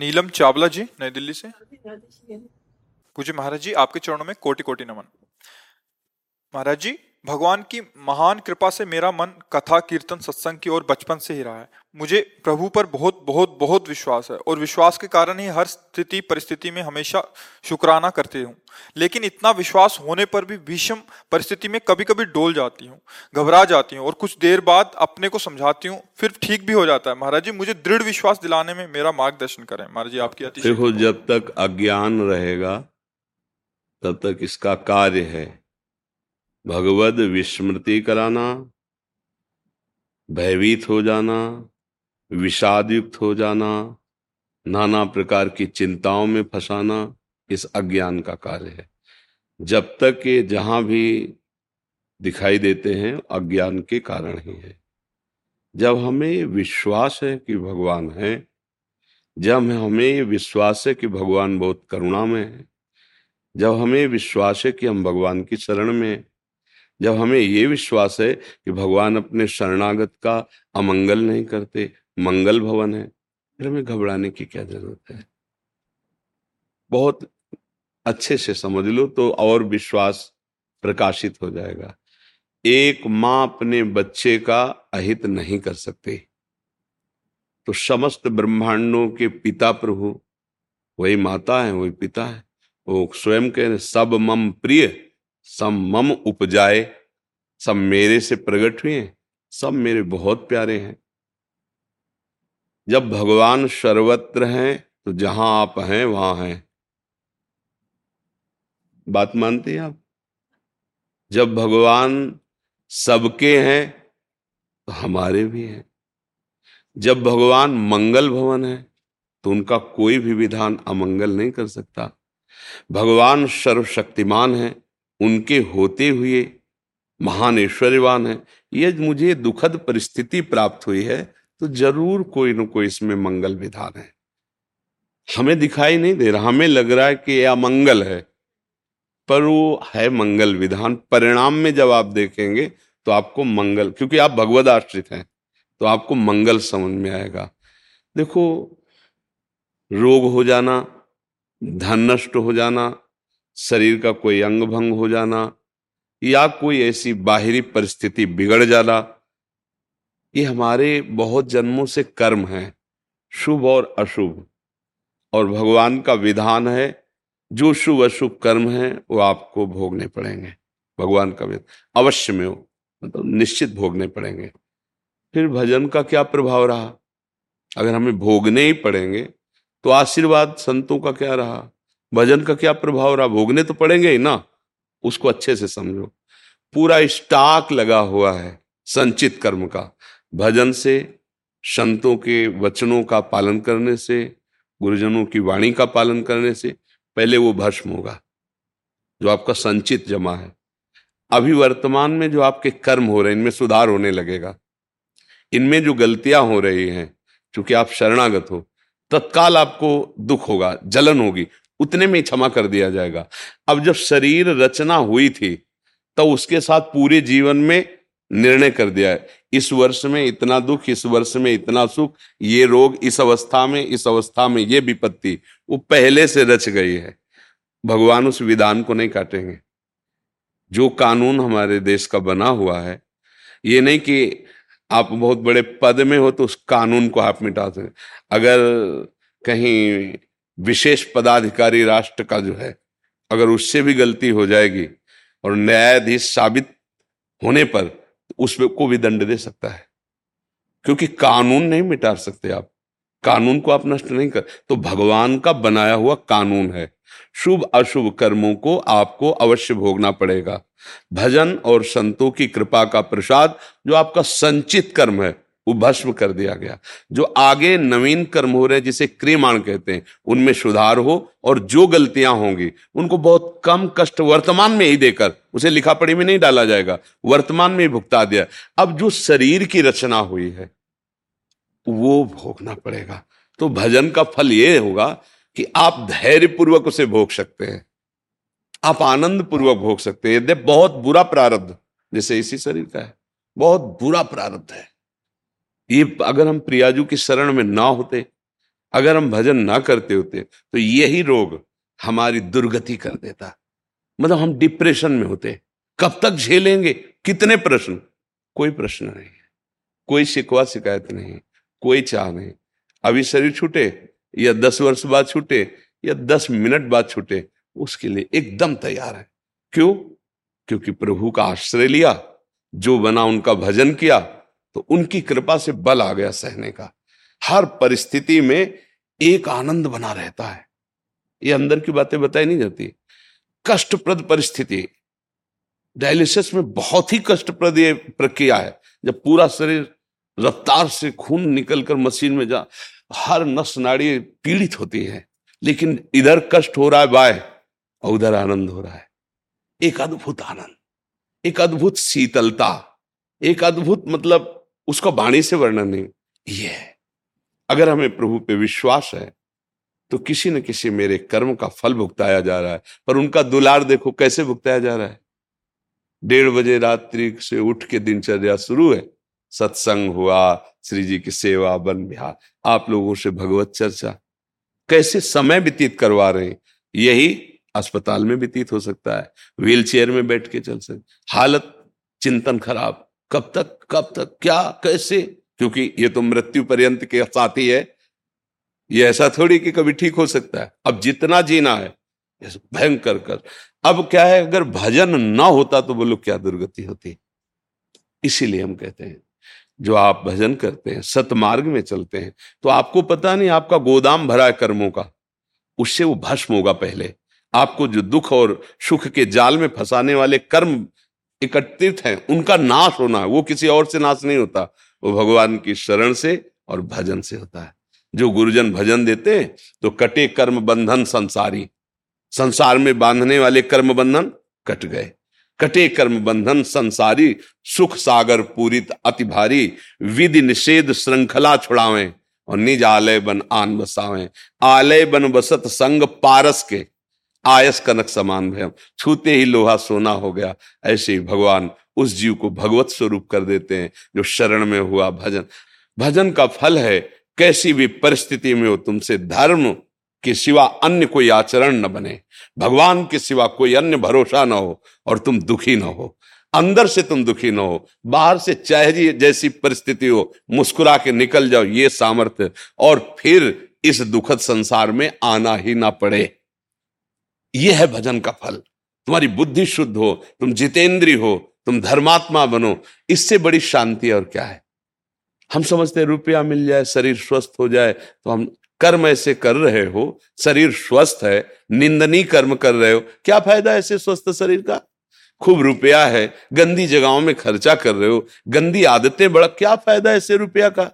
नीलम चावला जी नई दिल्ली से। पूज्य महाराज जी आपके चरणों में कोटि कोटि नमन। महाराज जी भगवान की महान कृपा से मेरा मन कथा कीर्तन सत्संग की ओर बचपन से ही रहा है। मुझे प्रभु पर बहुत बहुत बहुत विश्वास है और विश्वास के कारण ही हर स्थिति परिस्थिति में हमेशा शुक्राना करती हूँ। लेकिन इतना विश्वास होने पर भी भीषम परिस्थिति में कभी कभी डोल जाती हूँ घबरा जाती हूँ और कुछ देर बाद अपने को समझाती हूँ फिर ठीक भी हो जाता है। महाराज जी मुझे दृढ़ विश्वास दिलाने में मेरा मार्गदर्शन करें। महाराज जी आपकी अति देखो जब तक अज्ञान रहेगा तब तक इसका कार्य है। भगवद विस्मृति कराना, भयभीत हो जाना विषाद युक्त हो जाना, नाना प्रकार की चिंताओं में फंसाना इस अज्ञान का कार्य है। जब तक ये जहाँ भी दिखाई देते हैं, अज्ञान के कारण ही है। जब हमें विश्वास है कि भगवान है, जब हमें विश्वास है कि भगवान बहुत करुणा में है, जब हमें विश्वास है कि हम भगवान की शरण में जब हमें ये विश्वास है कि भगवान अपने शरणागत का अमंगल नहीं करते, मंगल भवन है, फिर हमें घबराने की क्या ज़रूरत है? बहुत अच्छे से समझ लो तो और विश्वास प्रकाशित हो जाएगा। एक माँ अपने बच्चे का अहित नहीं कर सकते। तो समस्त ब्रह्मांडों के पिता प्रभु, वही माता है, वही पिता है, वो स्वयं कह रहे सब मम प्रिय सब मम उपजाए, सब मेरे से प्रकट हुए, सब मेरे बहुत प्यारे हैं। जब भगवान सर्वत्र हैं तो जहाँ आप हैं, वहाँ हैं। बात मानते हैं आप? जब भगवान सबके हैं तो हमारे भी हैं। जब भगवान मंगल भवन है तो उनका कोई भी विधान अमंगल नहीं कर सकता। भगवान सर्वशक्तिमान है उनके होते हुए महान ऐश्वर्यवान है। ये मुझे दुखद परिस्थिति प्राप्त हुई है तो ज़रूर कोई न कोई इसमें मंगल विधान है। हमें दिखाई नहीं दे रहा, हमें लग रहा है कि यह मंगल है। पर वो है मंगल विधान। परिणाम में जब आप देखेंगे तो आपको मंगल, क्योंकि आप भगवद आश्रित हैं तो आपको मंगल समझ में आएगा। देखो, रोग हो जाना, धन नष्ट हो जाना शरीर का कोई अंग भंग हो जाना या कोई ऐसी बाहरी परिस्थिति बिगड़ जाना, ये हमारे बहुत जन्मों से कर्म है, शुभ और अशुभ। और भगवान का विधान है, जो शुभ अशुभ कर्म है, वो आपको भोगने पड़ेंगे। भगवान का विधान, अवश्य में हो मतलब निश्चित भोगने पड़ेंगे। फिर भजन का क्या प्रभाव रहा? अगर हमें भोगने ही पड़ेंगे तो आशीर्वाद संतों का क्या रहा? भजन का क्या प्रभाव रहा? भोगने तो पड़ेंगे ही ना। उसको अच्छे से समझो। पूरा स्टॉक लगा हुआ है संचित कर्म का। भजन से, संतों के वचनों का पालन करने से, गुरुजनों की वाणी का पालन करने से पहले वो भस्म होगा, जो आपका संचित जमा है। अभी वर्तमान में जो आपके कर्म हो रहे हैं, इनमें सुधार होने लगेगा। इनमें जो गलतियाँ हो रही हैं क्योंकि आप शरणागत हो, तत्काल आपको दुख होगा, जलन होगी। उतने में क्षमा कर दिया जाएगा। अब जब शरीर रचना हुई थी तो उसके साथ पूरे जीवन में निर्णय कर दिया है। इस वर्ष में इतना दुख, इस वर्ष में इतना सुख, ये रोग इस अवस्था में, इस अवस्था में ये विपत्ति, वो पहले से रच गई है। भगवान उस विधान को नहीं काटेंगे। जो कानून हमारे देश का बना हुआ है, ये नहीं कि आप बहुत बड़े पद में हो तो उस कानून को आप मिटा सकते अगर कहीं विशेष पदाधिकारी राष्ट्र का जो है, अगर उससे भी गलती हो जाएगी और न्यायाधीश साबित होने पर उसमें को भी दंड दे सकता है। क्योंकि कानून नहीं मिटा सकते आप। कानून को आप नष्ट नहीं कर तो भगवान का बनाया हुआ कानून है। शुभ अशुभ कर्मों को आपको अवश्य भोगना पड़ेगा। भजन और संतों की कृपा का प्रसाद, जो आपका संचित कर्म है वो भस्म कर दिया गया। जो आगे नवीन कर्म हो रहे जिसे क्रियमाण कहते हैं, उनमें सुधार हो और जो गलतियाँ होंगी, उनको बहुत कम कष्ट वर्तमान में ही देकर, उसे लिखा पढ़ी में नहीं डाला जाएगा, वर्तमान में ही भुगता दिया। अब जो शरीर की रचना हुई है, वो भोगना पड़ेगा। तो भजन का फल ये होगा कि आप धैर्य पूर्वक उसे भोग सकते हैं। आप आनंद पूर्वक भोग सकते हैं। यद्य बहुत बुरा प्रारब्ध, जैसे इसी शरीर का है, बहुत बुरा प्रारब्ध है। ये अगर हम प्रियाजू की शरण में ना होते, अगर हम भजन ना करते होते तो यही रोग हमारी दुर्गति कर देता। मतलब हम डिप्रेशन में होते। कब तक झेलेंगे? कितने प्रश्न? कोई प्रश्न नहीं है। कोई शिकवा शिकायत नहीं, कोई चाह नहीं। अभी शरीर छूटे, या दस वर्ष बाद छूटे, या दस मिनट बाद छूटे, उसके लिए एकदम तैयार है। क्यों? क्योंकि प्रभु का आश्रय लिया, जो बना उनका भजन किया तो उनकी कृपा से बल आ गया सहने का। हर परिस्थिति में एक आनंद बना रहता है। ये अंदर की बातें बताई नहीं जाती। कष्टप्रद परिस्थिति। डायलिसिस में बहुत ही कष्टप्रद ये प्रक्रिया है। जब पूरा शरीर रफ्तार से खून निकलकर मशीन में जा, हर नस नाड़ी पीड़ित होती है। लेकिन इधर कष्ट हो रहा है बाय और उधर आनंद हो रहा है। एक अद्भुत आनंद। एक अद्भुत शीतलता। एक अद्भुत मतलब उसका वाणी से वर्णन नहीं। ये है। अगर हमें प्रभु पे विश्वास है तो किसी न किसी मेरे कर्म का फल भुगताया जा रहा है। पर उनका दुलार देखो कैसे भुगताया जा रहा है? डेढ़ बजे रात्रि से उठ के दिनचर्या शुरू है। सत्संग हुआ श्री जी की सेवा बन बिहार आप लोगों से भगवत चर्चा। कैसे समय व्यतीत करवा रहे हैं? यही अस्पताल में व्यतीत हो सकता है। व्हील चेयर में बैठ के चल सकते हालत चिंतन खराब। कब तक कब तक, क्या, कैसे? क्योंकि ये तो मृत्यु पर्यंत के साथ ही है। ये ऐसा थोड़ी कि कभी ठीक हो सकता है। अब जितना जीना है भयंकर कर। अब क्या है, अगर भजन ना होता तो बोलो क्या दुर्गति होती। इसीलिए हम कहते हैं, जो आप भजन करते हैं, सतमार्ग में चलते हैं तो आपको पता नहीं आपका गोदाम भरा है कर्मों का। उससे वो भस्म होगा पहले। आपको जो दुख और सुख के जाल में फंसाने वाले कर्म एकत्रित हैं, उनका नाश होना है, वो किसी और से नाश नहीं होता, वो भगवान की शरण से और भजन से होता है। जो गुरुजन भजन देते हैं तो कटे कर्म बंधन संसारी। संसार में बांधने वाले कर्म बंधन कट गए। कटे कर्म बंधन संसारी, सुख सागर पूरित अति भारी, विधि निषेध श्रृंखला छुड़ावे और निज आलय बन आन बसावे। आलय बन बसत संग पारस के। आयस कनक समान भयम। छूते ही लोहा सोना हो गया। ऐसे ही भगवान उस जीव को भगवत स्वरूप कर देते हैं, जो शरण में हुआ भजन। भजन का फल है, कैसी भी परिस्थिति में हो तुमसे धर्म के सिवा अन्य कोई आचरण न बने। भगवान के सिवा कोई अन्य भरोसा न हो और तुम दुखी न हो। अंदर से तुम दुखी न हो, बाहर से चाहे जैसी परिस्थिति हो, मुस्कुरा के निकल जाओ, ये सामर्थ्य। और फिर इस दुखद संसार में आना ही ना पड़े। यह है भजन का फल। तुम्हारी बुद्धि शुद्ध हो, तुम जितेंद्री हो, तुम धर्मात्मा बनो, इससे बड़ी शांति और क्या है? हम समझते हैं रुपया मिल जाए, शरीर स्वस्थ हो जाए तो हम कर्म ऐसे कर रहे हो, शरीर स्वस्थ है, निंदनीय कर्म कर रहे हो, क्या फ़ायदा ऐसे स्वस्थ शरीर का? खूब रुपया है, गंदी जगहों में खर्चा कर रहे हो, गंदी आदतें, बड़ा क्या फ़ायदा है ऐसे रुपया का?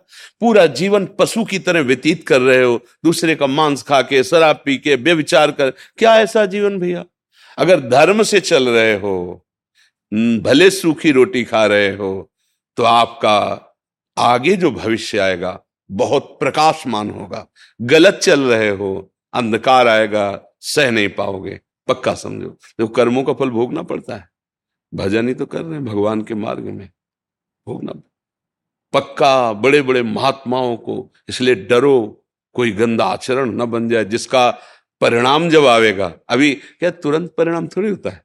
पूरा जीवन पशु की तरह व्यतीत कर रहे हो, दूसरे का मांस खा के, शराब पी के बेविचार कर, क्या ऐसा जीवन भैया? अगर धर्म से चल रहे हो भले सूखी रोटी खा रहे हो तो आपका आगे जो भविष्य आएगा, बहुत प्रकाशमान होगा। गलत चल रहे हो, अंधकार आएगा, सह नहीं पाओगे, पक्का समझो। जो कर्मों का फल भोगना पड़ता है। भजन ही तो कर रहे हैं भगवान के मार्ग में। भोगना पक्का बड़े बड़े महात्माओं को इसलिए डरो, कोई गंदा आचरण न बन जाए, जिसका परिणाम जब आवेगा। अभी क्या तुरंत परिणाम थोड़ी होता है?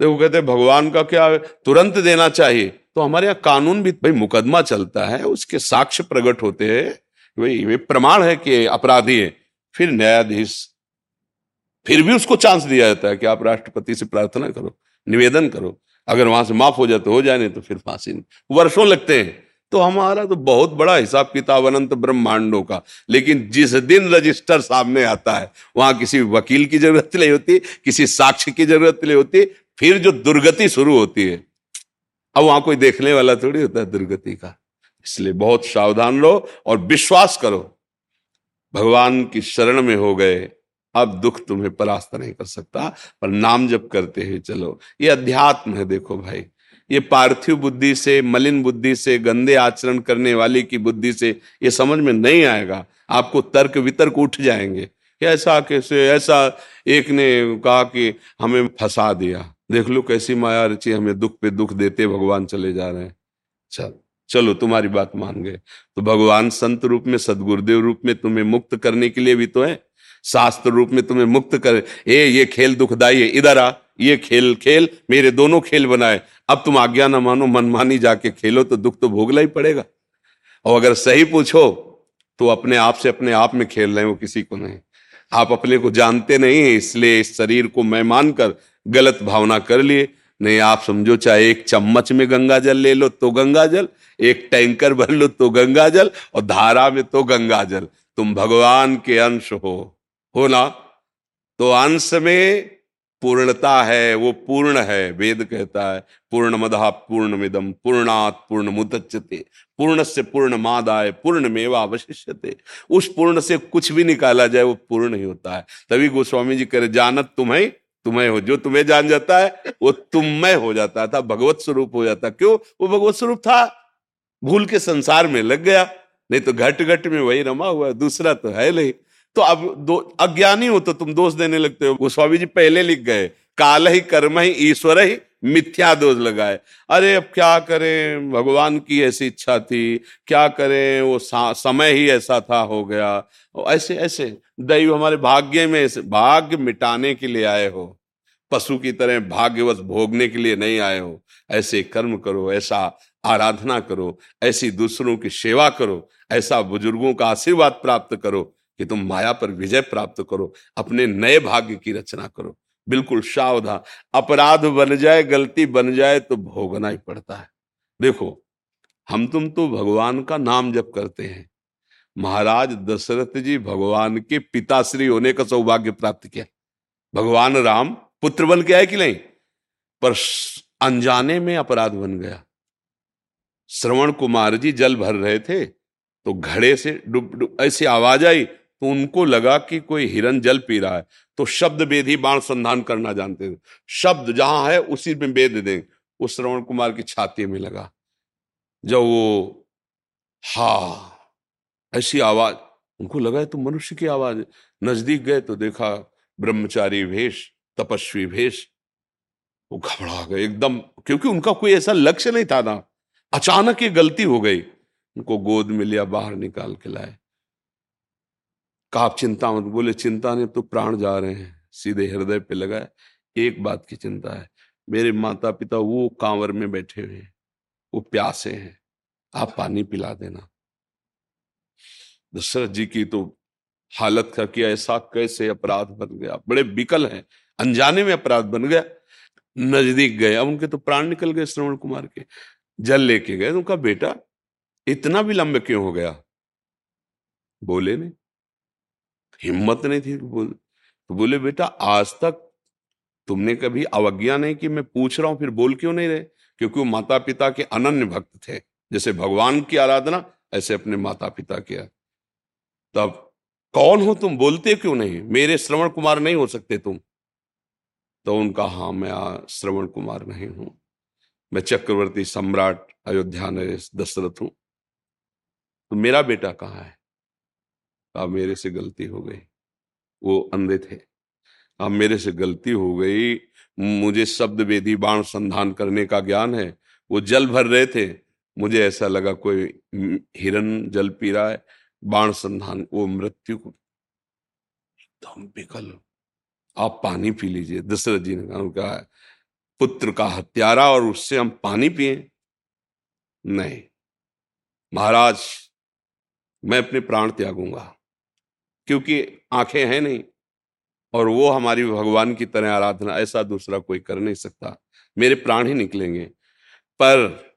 देखो कहते हैं, भगवान का क्या तुरंत देना चाहिए। तो हमारे यहाँ कानून भी भाई मुकदमा चलता है, उसके साक्ष्य प्रकट होते हैं। भाई ये प्रमाण है कि अपराधी है। फिर न्यायाधीश, फिर भी उसको चांस दिया जाता है कि आप राष्ट्रपति से प्रार्थना करो, निवेदन करो। अगर वहाँ से माफ़ हो जाए तो हो जाए, नहीं तो फिर फांसी वर्षों लगते हैं। तो हमारा तो बहुत बड़ा हिसाब किताब अनंत ब्रह्मांडों का। लेकिन जिस दिन रजिस्टर सामने आता है, वहाँ किसी वकील की ज़रूरत नहीं होती, किसी साक्ष्य की ज़रूरत नहीं होती, फिर जो दुर्गति शुरू होती है। अब वहाँ कोई देखने वाला थोड़ी होता है दुर्गति का। इसलिए बहुत सावधान रहो और विश्वास करो। भगवान की शरण में हो गए। अब दुख तुम्हें परास्त नहीं कर सकता, पर नाम जब करते हैं, चलो। ये अध्यात्म है, देखो भाई। ये पार्थिव बुद्धि से, मलिन बुद्धि से, गंदे आचरण करने वाले की बुद्धि से ये समझ में नहीं आएगा। आपको तर्क वितर्क उठ जाएँगे ऐसा कैसे, ऐसा एक ने कहा कि हमें फंसा दिया। देख लो कैसी माया रची हमें दुख पे दुख देते भगवान चले जा रहे हैं। चल, चलो, तुम्हारी बात मान गए। तो भगवान संत रूप में, सदगुरुदेव रूप में तुम्हें मुक्त करने के लिए भी तो है। शास्त्र रूप में तुम्हें मुक्त कर, ए, ये खेल दुखदाई है, इधर आ, ये खेल खेल, मेरे दोनों खेल बनाए। अब तुम आज्ञा न मानो, मनमानी जाके खेलो तो दुख तो भोगना ही पड़ेगा। और अगर सही पूछो तो अपने आप से अपने आप में खेल रहे हो, किसी को नहीं। आप अपने को जानते नहीं है, इसलिए इस शरीर को मैं मानकर गलत भावना कर लिए। नहीं, आप समझो, चाहे एक चम्मच में गंगा जल ले लो तो गंगा जल, एक टैंकर भर लो तो गंगा जल, और धारा में तो गंगा जल। तुम भगवान के अंश हो। हो ना? तो अंश में पूर्णता है, वो पूर्ण है, वेद कहता है पूर्ण मदा पूर्ण मिदम पूर्णात पूर्ण मुदच्यते पूर्ण से पूर्ण मादाय पूर्ण मेवा अवशिष्यते। उस पूर्ण से कुछ भी निकाला जाए, वो पूर्ण ही होता है। तभी गोस्वामी जी करे जानत तुम्हें तुम्हें हो, जो तुम्हें जान जाता है, वो तुम तुम्हें हो जाता था, भगवत स्वरूप हो जाता। क्यों? वो भगवत स्वरूप था। भूल के संसार में लग गया, नहीं तो घट घट में वही रमा हुआ, दूसरा तो है नहीं। तो अब दो, अज्ञानी हो तो तुम दोष देने लगते हो। गोस्वामी जी पहले लिख गए, काल ही कर्म ही, ईश्वर ही मिथ्या दोष लगाए। अरे अब क्या करें? भगवान की ऐसी इच्छा थी। क्या करें? वो समय ही ऐसा था, हो गया। ऐसे ऐसे। दैव हमारे भाग्य में ऐसे भाग्य मिटाने के लिए आए हो। पशु की तरह भाग्यवश भोगने के लिए नहीं आए हो। ऐसे कर्म करो, ऐसा आराधना करो, ऐसी दूसरों की सेवा करो, ऐसा बुज़ुर्गों का आशीर्वाद प्राप्त करो। कि तुम माया पर विजय प्राप्त करो, अपने नए भाग्य की रचना करो। बिल्कुल सावधान। अपराध बन जाए, गलती बन जाए तो भोगना ही पड़ता है। देखो, हम तुम तो भगवान का नाम जप करते हैं। महाराज दशरथ जी भगवान के पिताश्री होने का सौभाग्य प्राप्त किया। भगवान राम पुत्र बन के आए कि नहीं? पर अनजाने में अपराध बन गया। श्रवण कुमार जी जल भर रहे थे तो घड़े से डुब डुब, ऐसी आवाज़ आई तो उनको लगा कि कोई हिरन जल पी रहा है। तो शब्द वेद ही बाण संधान करना जानते थे। शब्द जहाँ है, उसी में वेद दें। उस श्रवण कुमार की छाती में लगा। जब वो, हा, ऐसी आवाज़, उनको लगा तो मनुष्य की आवाज़ नज़दीक गए तो देखा ब्रह्मचारी भेष, तपस्वी भेष, वो घबरा गए एकदम। क्योंकि उनका कोई ऐसा लक्ष्य नहीं था ना। अचानक ये गलती हो गई। उनको गोद में लिया, बाहर निकाल के लाए। कहा, आप चिंता मत बोले, चिंता नहीं तो प्राण जा रहे हैं, सीधे हृदय पे लगाए एक बात की चिंता है, मेरे माता पिता वो कांवर में बैठे हुए हैं, वो प्यासे हैं, आप पानी पिला देना। दशरथ जी की तो हालत का कि ऐसा कैसे अपराध बन गया, बड़े विकल हैं, अनजाने में अपराध बन गया, नज़दीक गए, अब उनके तो प्राण निकल गए श्रवण कुमार के, जल लेके गए तो उनका बेटा इतना विलंब क्यों हो गया? बोले नहीं। हिम्मत नहीं थी बोल तो बोले, बेटा, आज तक तुमने कभी अवज्ञा नहीं कि, मैं पूछ रहा हूँ, फिर बोल क्यों नहीं रहे? क्योंकि वो माता पिता के अनन्य भक्त थे। जैसे भगवान की आराधना, ऐसे अपने माता पिता किया तब, कौन हो तुम? बोलते क्यों नहीं? मेरे श्रवण कुमार नहीं हो सकते तुम। तो उनका हाँ मैं श्रवण कुमार नहीं हूँ। मैं चक्रवर्ती सम्राट अयोध्या नरेश दशरथ हूँ। तो मेरा बेटा कहाँ है? अब मेरे से गलती हो गई। वो अंधे थे। अब मेरे से गलती हो गई। मुझे शब्द वेदी बाण संधान करने का ज्ञान है। वो जल भर रहे थे। मुझे ऐसा लगा कोई हिरन जल पी रहा है। बाण संधान वो मृत्यु को एकदम विकल आप पानी पी लीजिए। दशरथ जी ने कहा, उनका पुत्र का हत्यारा और उससे हम पानी पिए। नहीं। महाराज, मैं अपने प्राण त्यागूँगा। क्योंकि आँखें हैं नहीं। और वो हमारी भगवान की तरह आराधना, ऐसा दूसरा कोई कर नहीं सकता। मेरे प्राण ही निकलेंगे। पर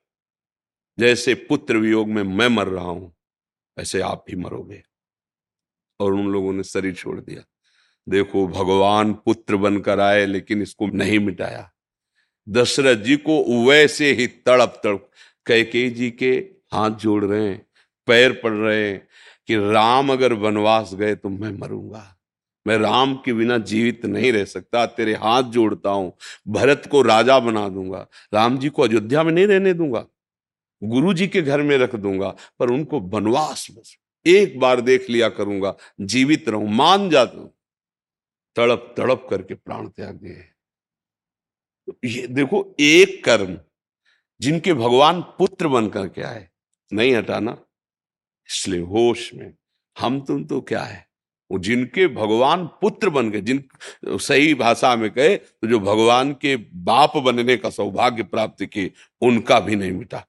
जैसे पुत्र वियोग में मैं मर रहा हूँ, ऐसे आप भी मरोगे। और उन लोगों ने शरीर छोड़ दिया। देखो, भगवान पुत्र बनकर आए, लेकिन इसको नहीं मिटाया। दशरथ जी को वैसे ही तड़प तड़प कैके जी के हाथ जोड़ रहे हैं, पैर पड़ रहे हैं कि राम अगर वनवास गए तो मैं मरूँगा। मैं राम के बिना जीवित नहीं रह सकता, तेरे हाथ जोड़ता हूँ, भरत को राजा बना दूँगा, राम जी को अयोध्या में नहीं रहने दूँगा गुरु जी के घर में रख दूँगा, पर उनको वनवास बस, एक बार देख लिया करूँगा, जीवित रहूँ, मान जाता हूँ। तड़प तड़प करके प्राण त्याग दिए। तो ये देखो, एक कर्म जिनके भगवान पुत्र बन करके आए, नहीं हटाना इसलिए होश में, हम तुम तो क्या है? वो जिनके भगवान पुत्र बन गए, जिन, सही भाषा में कहे तो जो भगवान के बाप बनने का सौभाग्य प्राप्त किए, उनका भी नहीं मिटा।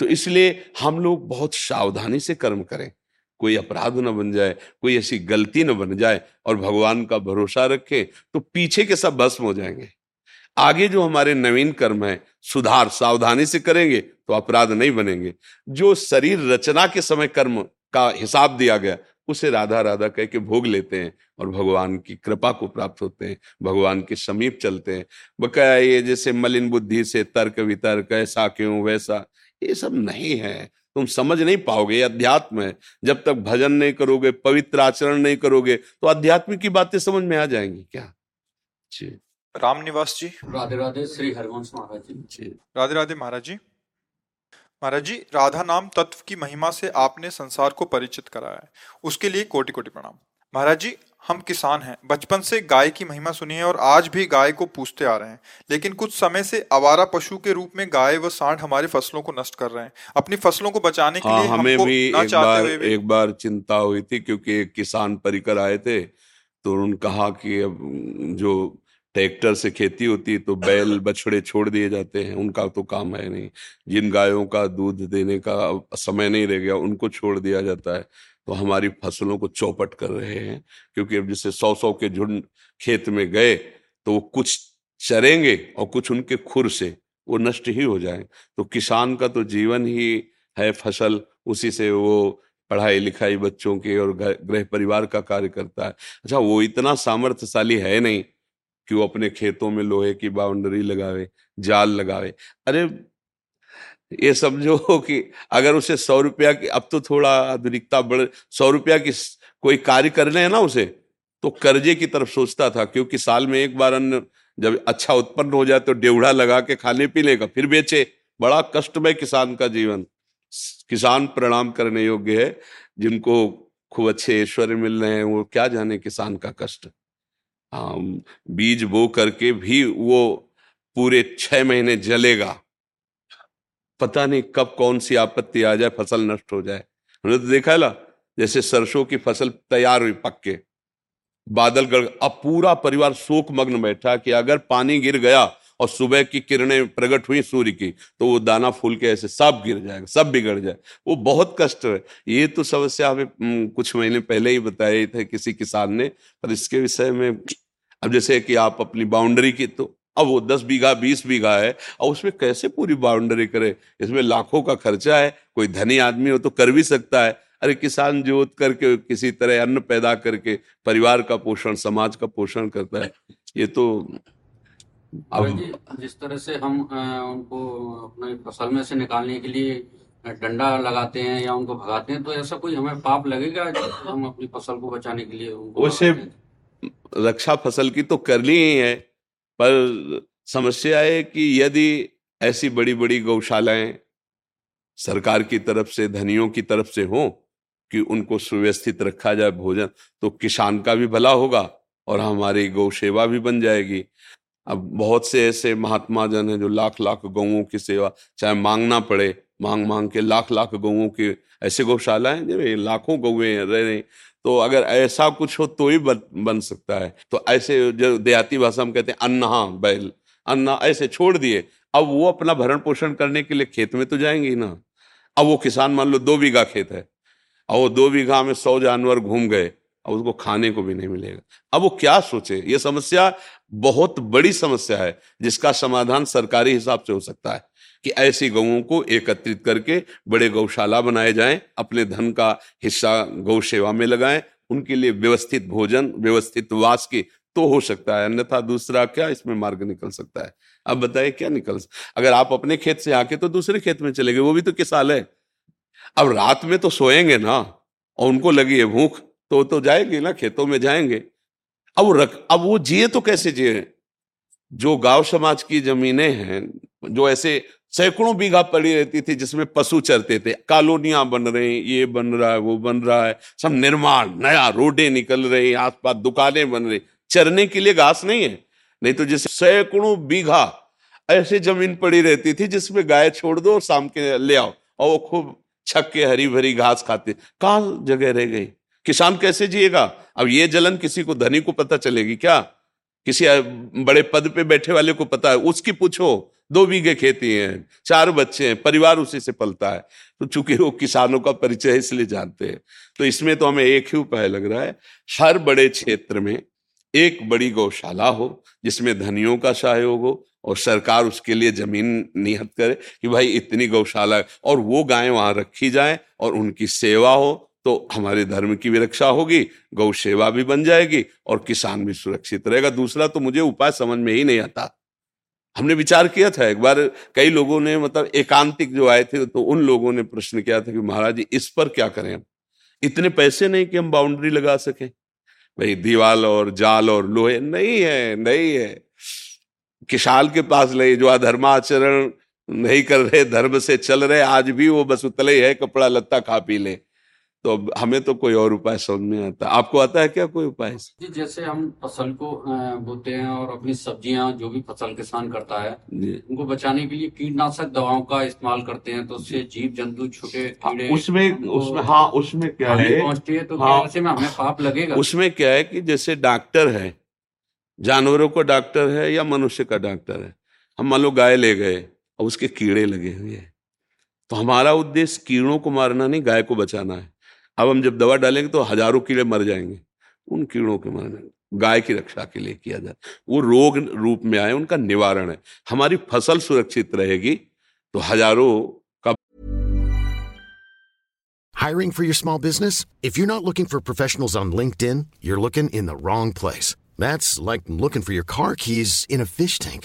तो इसलिए हम लोग बहुत सावधानी से कर्म करें। कोई अपराध न बन जाए, कोई ऐसी गलती न बन जाए और भगवान का भरोसा रखें तो पीछे के सब भस्म हो जाएँगे। आगे जो हमारे नवीन कर्म है, सुधार सावधानी से करेंगे तो अपराध नहीं बनेंगे। जो शरीर रचना के समय कर्म का हिसाब दिया गया, उसे राधा राधा कह के भोग लेते हैं और भगवान की कृपा को प्राप्त होते हैं, भगवान के समीप चलते हैं। बकाया ये जैसे मलिन बुद्धि से तर्क वितर्क, ऐसा क्यों, वैसा? ये सब नहीं है। तुम समझ नहीं पाओगे अध्यात्म है। जब तक भजन नहीं करोगे, पवित्र आचरण नहीं करोगे तो अध्यात्म की बातें समझ में आ जाएँगी क्या? जी। राम निवास जी। राधे राधे श्री हरिवंश महाराज जी। राधे राधे महाराज जी। महाराज जी राधा नाम तत्व की महिमा से आपने संसार को परिचित कराया है। उसके लिए कोटि कोटि प्रणाम। महाराज जी हम किसान हैं। बचपन से गाय की महिमा सुनी है और आज भी गाय को पूछते आ रहे हैं। लेकिन कुछ समय से आवारा पशु के रूप में गाय व सांड हमारे फ़सलों को नष्ट कर रहे हैं। अपनी फ़सलों को बचाने के हाँ, लिए हमें भी एक बार भी... एक बार चिंता हुई थी क्योंकि एक किसान परिकर आए थे तो उन्होंने कहा कि अब जो ट्रैक्टर से खेती होती है तो बैल बछड़े छोड़ दिए जाते हैं उनका तो काम है नहीं। जिन गायों का दूध देने का समय नहीं रह गया उनको छोड़ दिया जाता है। तो हमारी फ़सलों को चौपट कर रहे हैं क्योंकि अब जैसे सौ सौ के झुंड खेत में गए तो वो कुछ चरेंगे और कुछ उनके खुर से वो नष्ट ही हो जाए। तो किसान का तो जीवन ही है फ़सल उसी से वो पढ़ाई लिखाई बच्चों के और गृह परिवार का कार्य करता है। अच्छा वो इतना सामर्थ्यशाली है नहीं कि वो अपने खेतों में लोहे की बाउंड्री लगावे, जाल लगावे? अरे, ये समझो कि अगर उसे सौ रुपया की, अब तो थोड़ा आधुनिकता बढ़, सौ रुपया की कोई कार्य करने है ना उसे तो कर्जे की तरफ़ सोचता था, क्योंकि साल में एक बार अन्न जब अच्छा उत्पन्न हो जाए तो डेवड़ा लगा के खाने पीने का, फिर बेचे। बड़ा कष्टमय किसान का जीवन। किसान प्रणाम करने योग्य है। जिनको खूब अच्छे ऐश्वर्य मिल रहे हैं, वो क्या जाने किसान का कष्ट। बीज बो करके भी वो पूरे छह महीने जलेगा। पता नहीं कब कौन सी आपत्ति आ जाए, फ़सल नष्ट हो जाए। हमने तो देखा है ना जैसे सरसों की फ़सल तैयार हुई पक्के। बादल गड़, अब पूरा परिवार शोक मग्न बैठा कि अगर पानी गिर गया और सुबह की किरणें प्रकट हुई सूर्य की तो वो दाना फूल के ऐसे सब गिर जाएगा, सब बिगड़ जाए। वो बहुत कष्ट है। ये तो समस्या हमें कुछ महीने पहले ही बताए थे किसी किसान ने, पर इसके विषय में, अब जैसे कि आप अपनी बाउंड्री की तो अब वो दस बीघा, बीस बीघा है और उसमें कैसे पूरी बाउंड्री करे? इसमें लाखों का खर्चा है, कोई धनी आदमी हो तो कर भी सकता है। अरे, किसान जोत करके, किसी तरह अन्न पैदा करके, परिवार का पोषण, समाज का पोषण करता है, ये तो अब जिस तरह से हम उनको अपने फ़सल में से निकालने के लिए डंडा लगाते हैं या उनको भगाते हैं तो ऐसा कोई हमें पाप लगेगा हम अपनी फ़सल को बचाने के लिए उसे रक्षा फ़सल की तो करनी ही है पर समस्या है कि यदि ऐसी बड़ी बड़ी गौशालाएँ सरकार की तरफ़ से धनियों की तरफ़ से हो कि उनको सुव्यवस्थित रखा जाए भोजन तो किसान का भी भला होगा और हमारी गौ सेवा भी बन जाएगी। अब बहुत से ऐसे महात्मा जन हैं जो लाख लाख गौओं की सेवा चाहे मांगना पड़े मांग मांग के लाख लाख गौओं की ऐसे गौशाला हैं जो लाखों गौएँ रह रहे तो अगर ऐसा कुछ हो तो ही बन, बन सकता है। तो ऐसे जो देहाती भाषा में कहते हैं अन्ना बैल अन्ना ऐसे छोड़ दिए। अब वो अपना भरण पोषण करने के लिए खेत में तो जाएँगे ही ना। अब वो किसान मान लो दो बीघा खेत है। और वो दो बीघा में सौ जानवर घूम गए। अब उसको खाने को भी नहीं मिलेगा। अब वो क्या सोचे? ये समस्या बहुत बड़ी समस्या है, जिसका समाधान सरकारी हिसाब से हो सकता है कि ऐसी गौओं को एकत्रित करके बड़े गौशाला बनाए जाएँ, अपने धन का हिस्सा गौ सेवा में लगाएँ, उनके लिए व्यवस्थित भोजन, व्यवस्थित वास की तो हो सकता है, अन्यथा दूसरा क्या इसमें मार्ग निकल सकता है? अब बताइए क्या निकल अगर आप अपने खेत से आके तो दूसरे खेत में चले गए, वो भी तो किसाल है। अब रात में तो सोएँगे ना, और उनको लगी है भूख तो तो जाएँगे ना, खेतों में जाएँगे। अब रख, अब वो जिए तो कैसे जिए? जो गाँव समाज की जमीनें हैं, जो ऐसे सैकड़ों बीघा पड़ी रहती थी जिसमें पशु चरते थे, कॉलोनियाँ बन रही, ये बन रहा है, वो बन रहा है, सब निर्माण, नया रोडे निकल रही, आसपास दुकानें बन रही। चरने के लिए घास नहीं है। नहीं तो जैसे सैकड़ों बीघा ऐसे ज़मीन पड़ी रहती थी जिसमें गाय छोड़ दो और शाम के ले आओ, और वो खूब छक के हरी भरी घास खाते। कहा जगह रह गई? किसान कैसे जिएगा? अब ये जलन किसी को धनी को पता चलेगी क्या? किसी बड़े पद पे बैठे वाले को पता है। उसकी पूछो। दो बीघे खेती है, चार बच्चे हैं, परिवार उसी से पलता है। तो चूँकि वो किसानों का परिचय इसलिए जानते हैं तो इसमें तो हमें एक ही उपाय लग रहा है। हर बड़े क्षेत्र में एक बड़ी गौशाला हो, जिसमें धनियों का सहयोग हो, और सरकार उसके लिए ज़मीन निहत करे कि भाई इतनी गौशाला, और वो गायें वहाँ रखी जाए, और उनकी सेवा हो तो हमारे धर्म की भी रक्षा होगी, गौ सेवा भी बन जाएगी और किसान भी सुरक्षित रहेगा। दूसरा तो मुझे उपाय समझ में ही नहीं आता। हमने विचार किया था एक बार, कई लोगों ने मतलब एकांतिक जो आए थे तो उन लोगों ने प्रश्न किया था कि महाराज जी, इस पर क्या करें हम? इतने पैसे नहीं कि हम बाउंड्री लगा सके? भाई, दीवाल और जाल और लोहे, नहीं है नहीं है। किशाल के पास ले जो अधर्माचरण नहीं कर रहे, धर्म से चल रहे, आज भी वो बस उतले है, कपड़ा लत्ता खा पी ले। तो हमें तो कोई और उपाय समझ में आता। आपको आता है क्या कोई उपाय? जी जैसे हम फ़सल को बोते हैं और अपनी सब्ज़ियाँ जो भी फ़सल किसान करता है उनको बचाने के लिए कीटनाशक दवाओं का इस्तेमाल करते हैं तो उससे जीव जंतु छोटे उसमें उसमें हाँ उसमें क्या है? पहुँचती है तो हाँ, में हमें पाप लगेगा? उसमें क्या है कि जैसे डॉक्टर है जानवरों का डॉक्टर है या मनुष्य का डॉक्टर है। हम मान लो गाय ले गए और उसके कीड़े लगे हुए हैं। तो हमारा उद्देश्य कीड़ों को मारना नहीं गाय को बचाना है। अब हम जब दवा डालेंगे तो हज़ारों कीड़े मर जाएँगे। उन कीड़ों के मरने गाय की रक्षा के लिए किया जाए। वो रोग रूप में आए, उनका निवारण है। हमारी फ़सल सुरक्षित रहेगी तो हज़ारों का hiring for your small business if you not looking for professionals on LinkedIn you're looking in the wrong place that's like looking for your car keys in a fish tank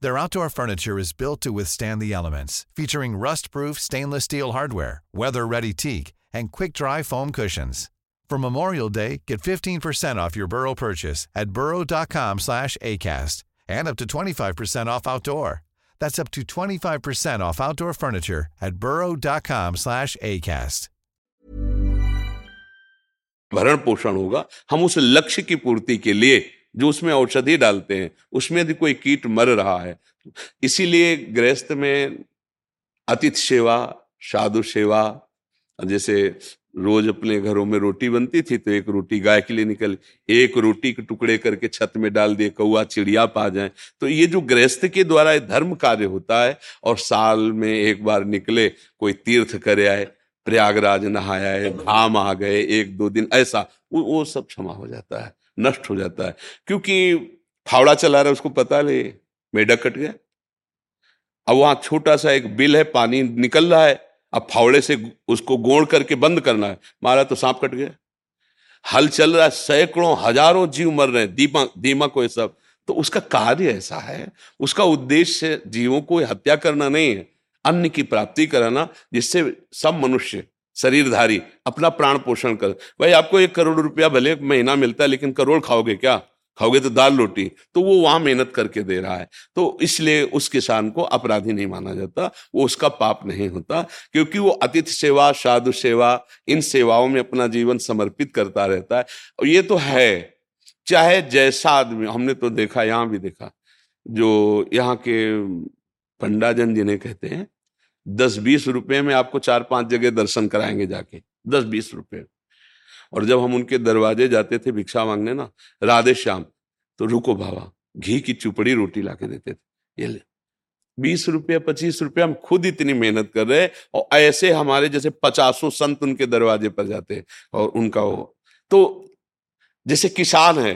Their outdoor furniture is built to withstand the elements, featuring rust-proof stainless steel hardware, weather-ready teak, and quick-dry foam cushions. For Memorial Day, get 15% off your Burrow purchase at burrow.com slash ACAST and up to 25% off outdoor. That's up to 25% off outdoor furniture at burrow.com slash ACAST. भरण पोषण होगा हम उस लक्ष्य की पूर्ति के लिए जो उसमें औषधि डालते हैं उसमें यदि कोई कीट मर रहा है इसीलिए गृहस्थ में अतिथि सेवा साधु सेवा जैसे रोज अपने घरों में रोटी बनती थी तो एक रोटी गाय के लिए निकल एक रोटी के टुकड़े करके छत में डाल दिए कौआ चिड़िया पा जाए तो ये जो गृहस्थ के द्वारा धर्म कार्य होता है और साल में एक बार निकले कोई तीर्थ करे आए प्रयागराज नहाया है धाम आ गए एक दो दिन ऐसा वो, सब क्षमा हो जाता है। नष्ट हो जाता है। क्योंकि फावड़ा चला रहा है, उसको पता ले मेढक कट गया। अब वहाँ छोटा सा एक बिल है, पानी निकल रहा है, अब फावड़े से उसको गोड़ करके बंद करना है। मारा तो सांप कट गया। हल चल रहा है, सैकड़ों, हज़ारों जीव मर रहे हैं दीमक को ये सब। तो उसका कार्य ऐसा है, उसका उद्देश्य जीवों को हत्या करना नहीं है, अन्न की प्राप्ति कराना, जिससे सब मनुष्य शरीरधारी, अपना प्राण पोषण कर। भाई, आपको एक करोड़ रुपया भले महीना मिलता है, लेकिन करोड़ खाओगे क्या? खाओगे तो दाल रोटी। तो वो वहाँ मेहनत करके दे रहा है। तो इसलिए उस किसान को अपराधी नहीं माना जाता, वो उसका पाप नहीं होता, क्योंकि वो अतिथि सेवा, साधु सेवा, इन सेवाओं में अपना जीवन समर्पित करता रहता है। और ये तो है। चाहे जैसा आदमी, हमने तो देखा, यहाँ भी देखा, जो यहाँ के पंडाजन जिन्हें कहते हैं दस बीस रुपए में आपको चार पाँच जगह दर्शन कराएँगे जाके, दस बीस रुपए और जब हम उनके दरवाजे जाते थे भिक्षा मांगने ना, राधे श्याम तो रुको बाबा, घी की चुपड़ी रोटी ला के देते थे। ये ले, बीस रुपया, पच्चीस रुपया हम खुद इतनी मेहनत कर रहे और ऐसे हमारे जैसे पचासों संत उनके दरवाजे पर जाते और उनका वो तो जैसे किसान है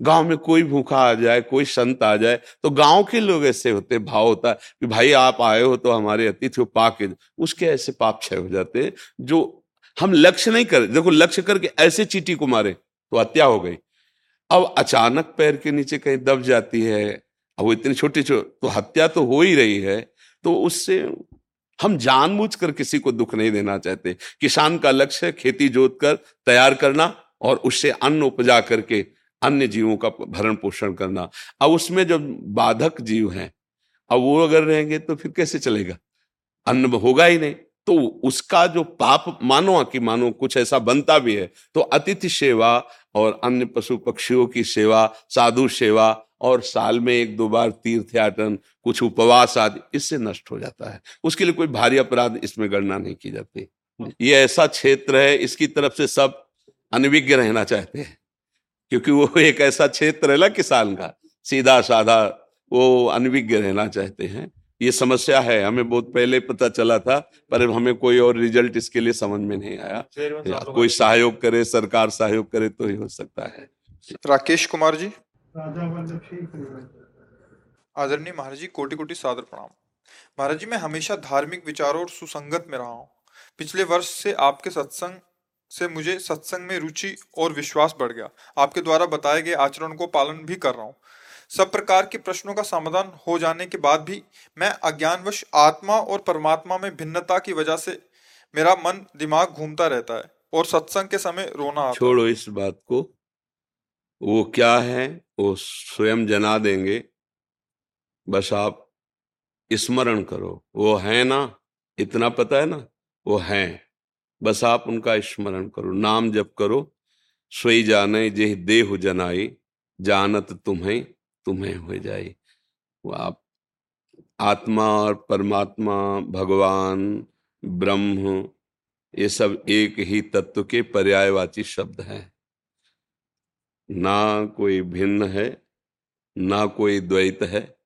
गाँव में कोई भूखा आ जाए, कोई संत आ जाए तो गाँव के लोग ऐसे होते भाव होता है कि भाई आप आए हो तो हमारे अतिथि पा के उसके ऐसे पाप क्षय हो जाते हैं, जो हम लक्ष्य नहीं कर, देखो लक्ष्य करके ऐसे चीटी को मारे तो हत्या हो गई। अब अचानक पैर के नीचे कहीं दब जाती है, अब वो इतनी छोटी छोटी तो हत्या तो हो ही रही है तो उससे हम जानबूझ कर किसी को दुख नहीं देना चाहते। किसान का लक्ष्य खेती जोत कर, तैयार करना और उससे अन्न उपजा करके अन्य जीवों का भरण पोषण करना। अब उसमें जो बाधक जीव हैं अब वो अगर रहेंगे तो फिर कैसे चलेगा? अन्न होगा ही नहीं। तो उसका जो पाप मानो कि मानो कुछ ऐसा बनता भी है तो अतिथि सेवा और अन्य पशु पक्षियों की सेवा साधु सेवा और साल में एक दो बार तीर्थ याटन कुछ उपवास आदि इससे नष्ट हो जाता है। उसके लिए कोई भारी अपराध इसमें गणना नहीं की जाती। ये ऐसा क्षेत्र है इसकी तरफ़ से सब अनविज्ञ रहना चाहते हैं। क्योंकि वो एक ऐसा क्षेत्र है ना किसान का। सीधा साधा वो अनविज्ञ रहना चाहते हैं। ये समस्या है हमें बहुत पहले पता चला था पर हमें कोई और रिज़ल्ट इसके लिए समझ में नहीं आया। कोई सहयोग करे सरकार सहयोग करे तो ही हो सकता है। राकेश कुमार जी। आदरणीय महाराज जी कोटि कोटि सादर प्रणाम। महाराज जी मैं हमेशा धार्मिक विचारों और सुसंगत में रहा हूँ। पिछले वर्ष से आपके सत्संग से मुझे सत्संग में रुचि और विश्वास बढ़ गया। आपके द्वारा बताए गए आचरण को पालन भी कर रहा हूँ। सब प्रकार के प्रश्नों का समाधान हो जाने के बाद भी मैं अज्ञानवश आत्मा और परमात्मा में भिन्नता की वजह से मेरा मन दिमाग घूमता रहता है और सत्संग के समय रोना छोड़ो इस बात को। वो क्या है, वो स्वयं जना देंगे। बस आप स्मरण करो। वो है ना, इतना पता है ना, वो है। बस आप उनका स्मरण करो, नाम जप करो, सोई जाने जे देह जनाई, जानत तुम्हें तुम्हें हो जाए वो आप, आत्मा और परमात्मा, भगवान, ब्रह्म, ये सब एक ही तत्व के पर्यायवाची शब्द हैं। ना कोई भिन्न है, ना कोई द्वैत है,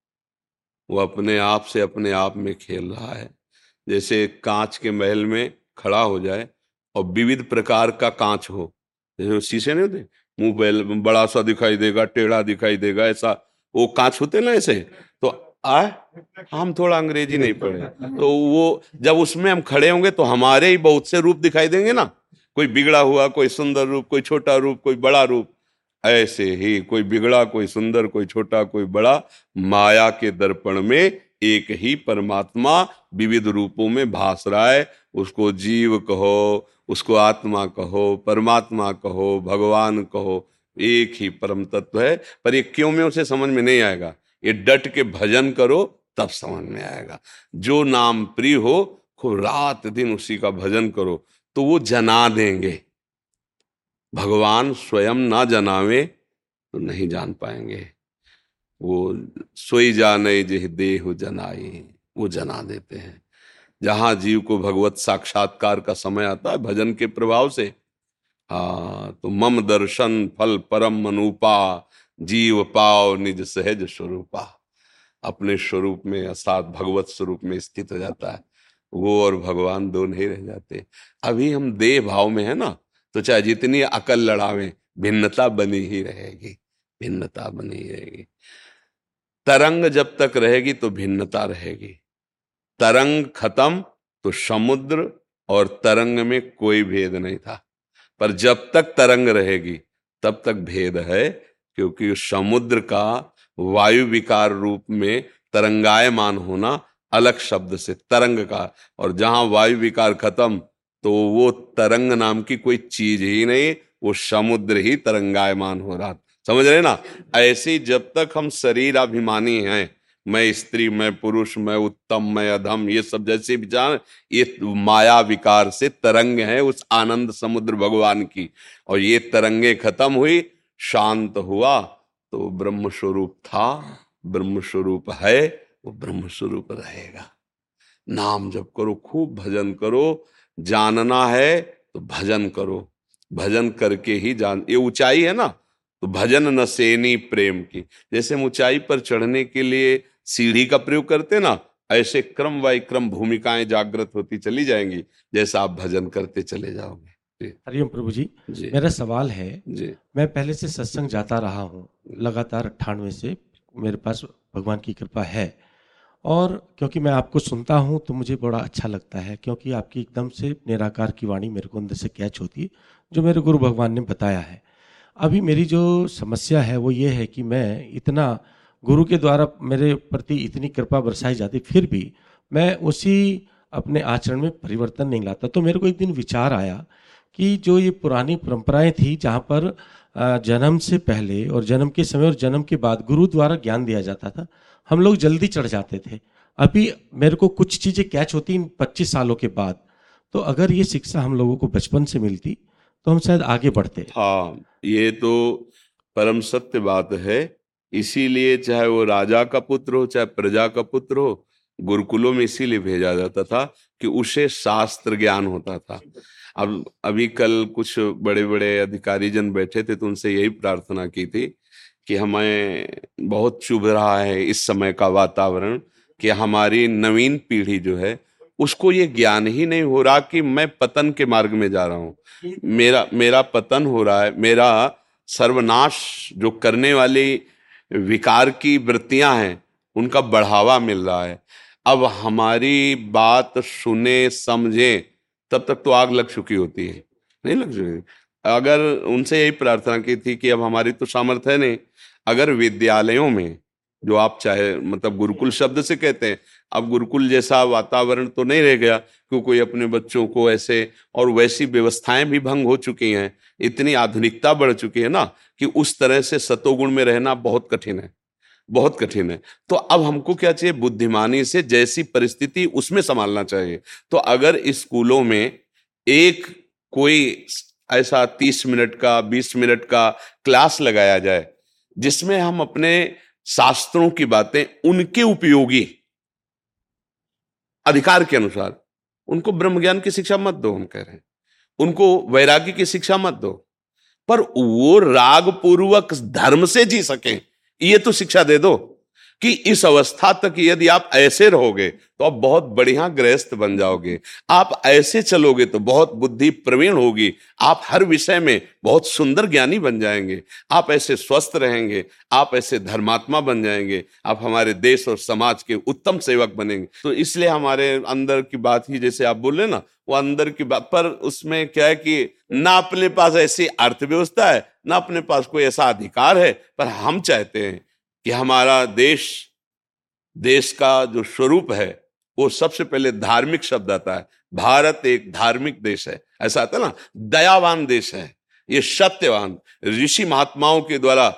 वो अपने आप से अपने आप में खेल रहा है। जैसे कांच के महल में खड़ा हो जाए और विविध प्रकार का कांच हो। जैसे शीशे नहीं होते? मुँह बड़ा सा दिखाई देगा, टेढ़ा दिखाई देगा, ऐसा वो कांच होते ना ऐसे? तो आ, हम थोड़ा अंग्रेज़ी नहीं पढ़े। तो वो जब उसमें हम खड़े होंगे तो हमारे ही बहुत से रूप दिखाई देंगे ना। कोई बिगड़ा हुआ, कोई सुंदर रूप, कोई छोटा रूप, कोई बड़ा रूप। ऐसे ही कोई बिगड़ा, कोई सुंदर, कोई छोटा, कोई बड़ा, माया के दर्पण में एक ही परमात्मा विविध रूपों में भास रहा है। उसको जीव कहो, उसको आत्मा कहो, परमात्मा कहो, भगवान कहो, एक ही परम तत्व है। पर ये क्यों में उसे समझ में नहीं आएगा? ये डट के भजन करो, तब समझ में आएगा। जो नाम प्रिय हो, खूब रात दिन उसी का भजन करो तो वो जना देंगे। भगवान स्वयं ना जनावे तो नहीं जान पाएँगे। वो सोई जाने जिह देह जनाई, वो जना देते हैं। जहाँ जीव को भगवत साक्षात्कार का समय आता है, भजन के प्रभाव से। हाँ तो मम दर्शन फल परम मनूपा जीव पाव निज सहज स्वरूपा। अपने स्वरूप में अर्थात भगवत स्वरूप में स्थित हो जाता है। वो और भगवान दो नहीं रह जाते अभी हम देह भाव में है ना तो चाहे जितनी अकल लड़ावे, भिन्नता बनी ही रहेगी, भिन्नता बनी ही रहेगी। तरंग जब तक रहेगी तो भिन्नता रहेगी। तरंग खत्म तो समुद्र और तरंग में कोई भेद नहीं था। पर जब तक तरंग रहेगी, तब तक भेद है, क्योंकि समुद्र का वायु विकार रूप में तरंगायमान होना अलग शब्द से तरंग का और जहाँ वायु विकार खत्म तो वो तरंग नाम की कोई चीज़ ही नहीं, वो समुद्र ही तरंगायमान हो रहा समझ रहे ना? ऐसे जब तक हम शरीर अभिमानी हैं मैं स्त्री, मैं पुरुष, मैं उत्तम, मैं अधम, ये सब जैसे विचार ये माया विकार से तरंग है उस आनंद समुद्र भगवान की। और ये तरंगे खत्म हुई, शांत हुआ तो ब्रह्म स्वरूप था ब्रह्म स्वरूप है, वो ब्रह्म स्वरूप रहेगा। नाम जप करो, खूब भजन करो, जानना है तो भजन करो। भजन करके ही जान, ये ऊंचाई है ना तो भजन न सेनी प्रेम की। जैसे हम ऊंचाई पर चढ़ने के लिए सीढ़ी का प्रयोग करते ना ऐसे क्रम वाई क्रम भूमिकाएँ जागृत होती चली जाएँगी जैसा आप भजन करते चले जाओगे। हरिओम प्रभु जी, जी। मेरा सवाल है जी। मैं पहले से सत्संग जाता रहा हूँ लगातार अट्ठानवे से मेरे पास भगवान की कृपा है। और क्योंकि मैं आपको सुनता हूँ तो मुझे बड़ा अच्छा लगता है क्योंकि आपकी एकदम से निराकार की वाणी मेरे को अंदर से कैच होती है जो मेरे गुरु भगवान ने बताया है। अभी मेरी जो समस्या है वो ये है कि मैं इतना गुरु के द्वारा मेरे प्रति इतनी कृपा बरसाई जाती, फिर भी मैं उसी अपने आचरण में परिवर्तन नहीं लाता। तो मेरे को एक दिन विचार आया कि जो ये पुरानी परंपराएँ थी, जहाँ पर जन्म से पहले और जन्म के समय और जन्म के बाद गुरु द्वारा ज्ञान दिया जाता था, हम लोग जल्दी चढ़ जाते थे। अभी मेरे को कुछ चीज़ें कैच होती इन पच्चीस सालों के बाद तो अगर ये शिक्षा हम लोगों को बचपन से मिलती तो हम शायद आगे बढ़ते। हाँ ये तो परम सत्य बात है। इसीलिए चाहे वो राजा का पुत्र हो, चाहे प्रजा का पुत्र हो, गुरुकुलों में इसीलिए भेजा जाता था कि उसे शास्त्र ज्ञान होता था। अब, अभी कल कुछ बड़े बड़े अधिकारी जन बैठे थे तो उनसे यही प्रार्थना की थी कि हमें बहुत चुभ रहा है इस समय का वातावरण कि हमारी नवीन पीढ़ी जो है, उसको ये ज्ञान ही नहीं हो रहा कि मैं पतन के मार्ग में जा रहा हूँ। मेरा मेरा पतन हो रहा है, मेरा सर्वनाश जो करने वाली विकार की वृत्तियाँ हैं, उनका बढ़ावा मिल रहा है। अब हमारी बात सुने, समझे, तब तक तो आग लग चुकी होती है। नहीं लग चुकी अगर उनसे यही प्रार्थना की थी कि अब हमारी तो सामर्थ्य नहीं, अगर विद्यालयों में जो आप चाहे मतलब गुरुकुल शब्द से कहते हैं। अब गुरुकुल जैसा वातावरण तो नहीं रह गया, क्यों कोई अपने बच्चों को ऐसे और वैसी व्यवस्थाएँ भी भंग हो चुकी हैं, इतनी आधुनिकता बढ़ चुकी है ना, कि उस तरह से सतोगुण में रहना बहुत कठिन है, बहुत कठिन है। तो अब हमको क्या चाहिए? बुद्धिमानी से जैसी परिस्थिति उसमें संभालना चाहिए। तो अगर स्कूलों में एक कोई ऐसा तीस मिनट का, बीस मिनट का क्लास लगाया जाए, जिसमें हम अपने शास्त्रों की बातें उनके उपयोगी। अधिकार के अनुसार। उनको ब्रह्म ज्ञान की शिक्षा मत दो, हम कह रहे हैं। उनको वैराग्य की शिक्षा मत दो। पर वो राग पूर्वक धर्म से जी सके, ये तो शिक्षा दे दो। कि इस अवस्था तक यदि आप ऐसे रहोगे तो आप बहुत बढ़िया गृहस्थ बन जाओगे। आप ऐसे चलोगे तो बहुत बुद्धि प्रवीण होगी। आप हर विषय में बहुत सुंदर ज्ञानी बन जाएँगे। आप ऐसे स्वस्थ रहेंगे, आप ऐसे धर्मात्मा बन जाएँगे। आप हमारे देश और समाज के उत्तम सेवक बनेंगे। तो इसलिए हमारे अंदर की बात ही जैसे आप बोले ना, वो अंदर की बात पर उसमें क्या है कि ना अपने पास ऐसी अर्थव्यवस्था है, ना अपने पास कोई ऐसा अधिकार है, पर हम चाहते हैं कि हमारा देश देश का जो स्वरूप है, वो सबसे पहले धार्मिक शब्द आता है। भारत एक धार्मिक देश है। ऐसा आता है ना, दयावान देश है। ये सत्यवान, ऋषि महात्माओं के द्वारा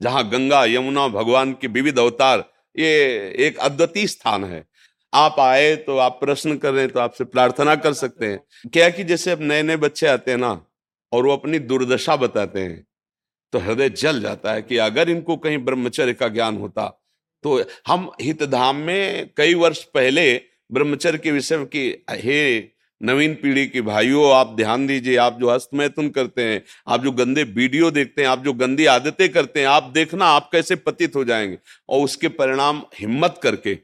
जहाँ गंगा, यमुना, भगवान के विविध अवतार, ये एक अद्वितीय स्थान है। आप आए तो आप प्रश्न कर रहे हैं तो आपसे प्रार्थना कर सकते हैं। क्या कि जैसे अब नए नए बच्चे आते हैं ना, और वो अपनी दुर्दशा बताते हैं। तो हृदय जल जाता है कि अगर इनको कहीं ब्रह्मचर्य का ज्ञान होता तो हम हितधाम में कई वर्ष पहले ब्रह्मचर्य के विषय की, हे नवीन पीढ़ी के भाइयों, आप ध्यान दीजिए, आप जो हस्तमैथुन करते हैं, आप जो गंदे वीडियो देखते हैं, आप जो गंदी आदतें करते हैं, आप देखना, आप कैसे पतित हो जाएँगे? और उसके परिणाम हिम्मत करके,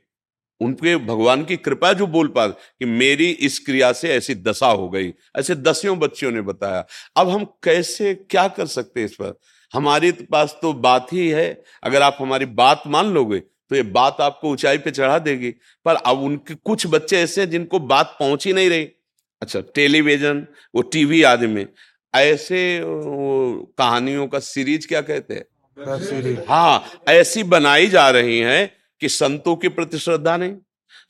उनके भगवान की कृपा जो बोल पा, कि मेरी इस क्रिया से ऐसी दशा हो गई। ऐसे दसियों बच्चियों ने बताया। अब हम कैसे, क्या कर सकते हैं इस पर? हमारे पास तो बात ही है। अगर आप हमारी बात मान लोगे तो ये बात आपको ऊंचाई पे चढ़ा देगी। पर अब उनके कुछ बच्चे ऐसे हैं जिनको बात पहुँच ही नहीं रही। अच्छा टेलीविज़न वो टीवी आदि में ऐसे कहानियों का सीरीज़ क्या कहते हैं? हाँ ऐसी बनाई जा रही है कि संतों के प्रति श्रद्धा नहीं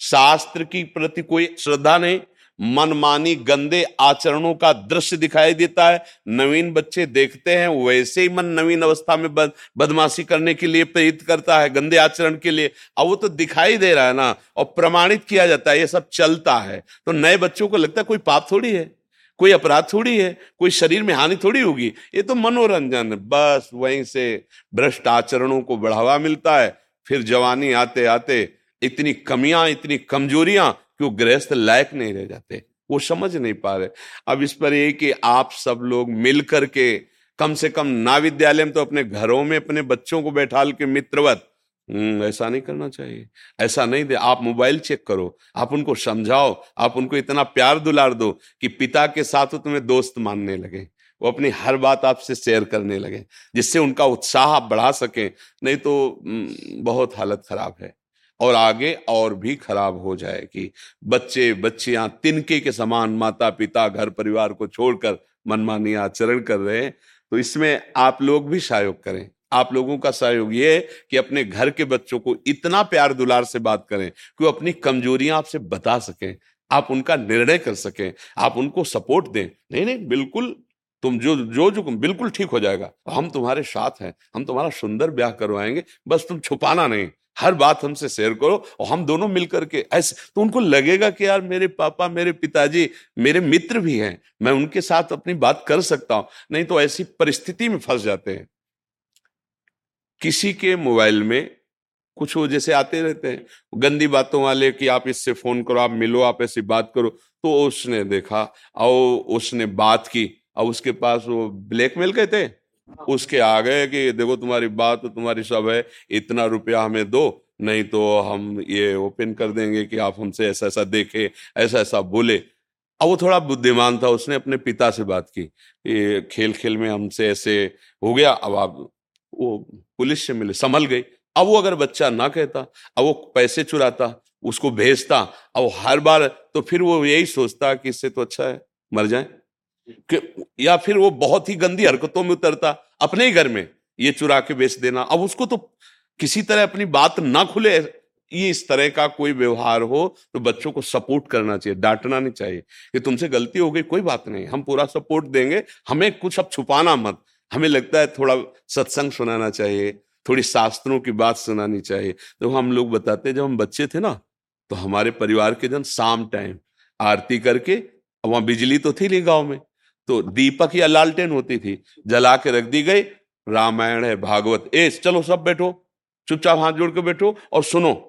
शास्त्र की प्रति कोई श्रद्धा नहीं मनमानी गंदे आचरणों का दृश्य दिखाई देता है। नवीन बच्चे देखते हैं वैसे ही मन नवीन अवस्था में बद, बदमाशी करने के लिए प्रेरित करता है गंदे आचरण के लिए। अब वो तो दिखाई दे रहा है ना और प्रमाणित किया जाता है ये सब चलता है। तो नए बच्चों को लगता है कोई पाप थोड़ी है कोई अपराध थोड़ी है कोई शरीर में हानि थोड़ी होगी। ये तो मनोरंजन बस वहीं से भ्रष्ट आचरणों को बढ़ावा मिलता है। फिर जवानी आते आते इतनी कमियाँ इतनी कमजोरियाँ कि वो गृहस्थ लायक नहीं रह जाते वो समझ नहीं पा रहे। अब इस पर ये कि आप सब लोग मिल करके कम से कम ना विद्यालय में तो अपने घरों में अपने बच्चों को बैठाल के मित्रवत हम्म, ऐसा नहीं करना चाहिए। ऐसा नहीं दे आप मोबाइल चेक करो आप उनको समझाओ आप उनको इतना प्यार दुलार दो कि पिता के साथ तुम्हें दोस्त मानने लगे। वो अपनी हर बात आपसे शेयर करने लगे जिससे उनका उत्साह आप बढ़ा सकें। नहीं तो हम्म, बहुत हालत खराब है। और आगे और भी खराब हो जाएगी। बच्चे, बच्चियाँ तिनके के समान माता पिता घर परिवार को छोड़कर मनमानी आचरण कर रहे हैं। तो इसमें आप लोग भी सहयोग करें। आप लोगों का सहयोग ये कि अपने घर के बच्चों को इतना प्यार दुलार से बात करें कि वो अपनी कमजोरियाँ आपसे बता सकें, आप उनका निर्णय कर सकें, आप उनको सपोर्ट दें। नहीं नहीं, बिल्कुल तुम जो जो जो बिल्कुल ठीक हो जाएगा। हम तुम्हारे साथ हैं, हम तुम्हारा सुंदर ब्याह करवाएँगे, बस तुम छुपाना नहीं। हर बात हमसे शेयर करो और हम दोनों मिलकर के ऐसे तो उनको लगेगा कि यार मेरे पापा, मेरे पिताजी, मेरे मित्र भी हैं, मैं उनके साथ अपनी बात कर सकता हूँ। नहीं तो ऐसी परिस्थिति में फंस जाते हैं। किसी के मोबाइल में कुछ वो जैसे आते रहते हैं, गंदी बातों वाले कि आप इससे फ़ोन करो, आप मिलो, आप ऐसी बात करो तो उसने देखा, और उसने बात की, अब उसके पास वो ब्लैकमेल कहते हैं। उसके आ गए कि, देखो, तुम्हारी बात तो तुम्हारी सब है, इतना रुपया हमें दो, नहीं तो हम ये ओपन कर देंगे कि आप हमसे ऐसा ऐसा देखे ऐसा ऐसा बोले। अब वो थोड़ा बुद्धिमान था, उसने अपने पिता से बात की, कि खेल खेल में हमसे ऐसे हो गया, अब आप, वो पुलिस से मिले, संभल गई। अब वो अगर बच्चा ना कहता, अब वो पैसे चुराता, उसको भेजता, अब हर बार तो फिर वो यही सोचता कि इससे तो अच्छा है, मर जाए। कि या फिर वो बहुत ही गंदी हरकतों में उतरता, अपने ही घर में ये चुरा के बेच देना। अब उसको तो किसी तरह अपनी बात ना खुले, ये इस तरह का कोई व्यवहार हो तो बच्चों को सपोर्ट करना चाहिए, डांटना नहीं चाहिए कि तुमसे गलती हो गई, कोई बात नहीं, हम पूरा सपोर्ट देंगे, हमें कुछ अब छुपाना मत, हमें लगता है थोड़ा सत्संग सुनाना चाहिए, थोड़ी शास्त्रों की बात सुनानी चाहिए। तो हम लोग बताते जब हम बच्चे थे ना तो हमारे परिवार के जन शाम टाइम आरती करके, वहाँ बिजली तो थी नहीं गाँव में तो दीपक या लालटेन होती थी। जला के रख दी गई, रामायण है, भागवत, ए, चलो सब बैठो, चुपचाप हाथ जोड़ के बैठो और सुनो,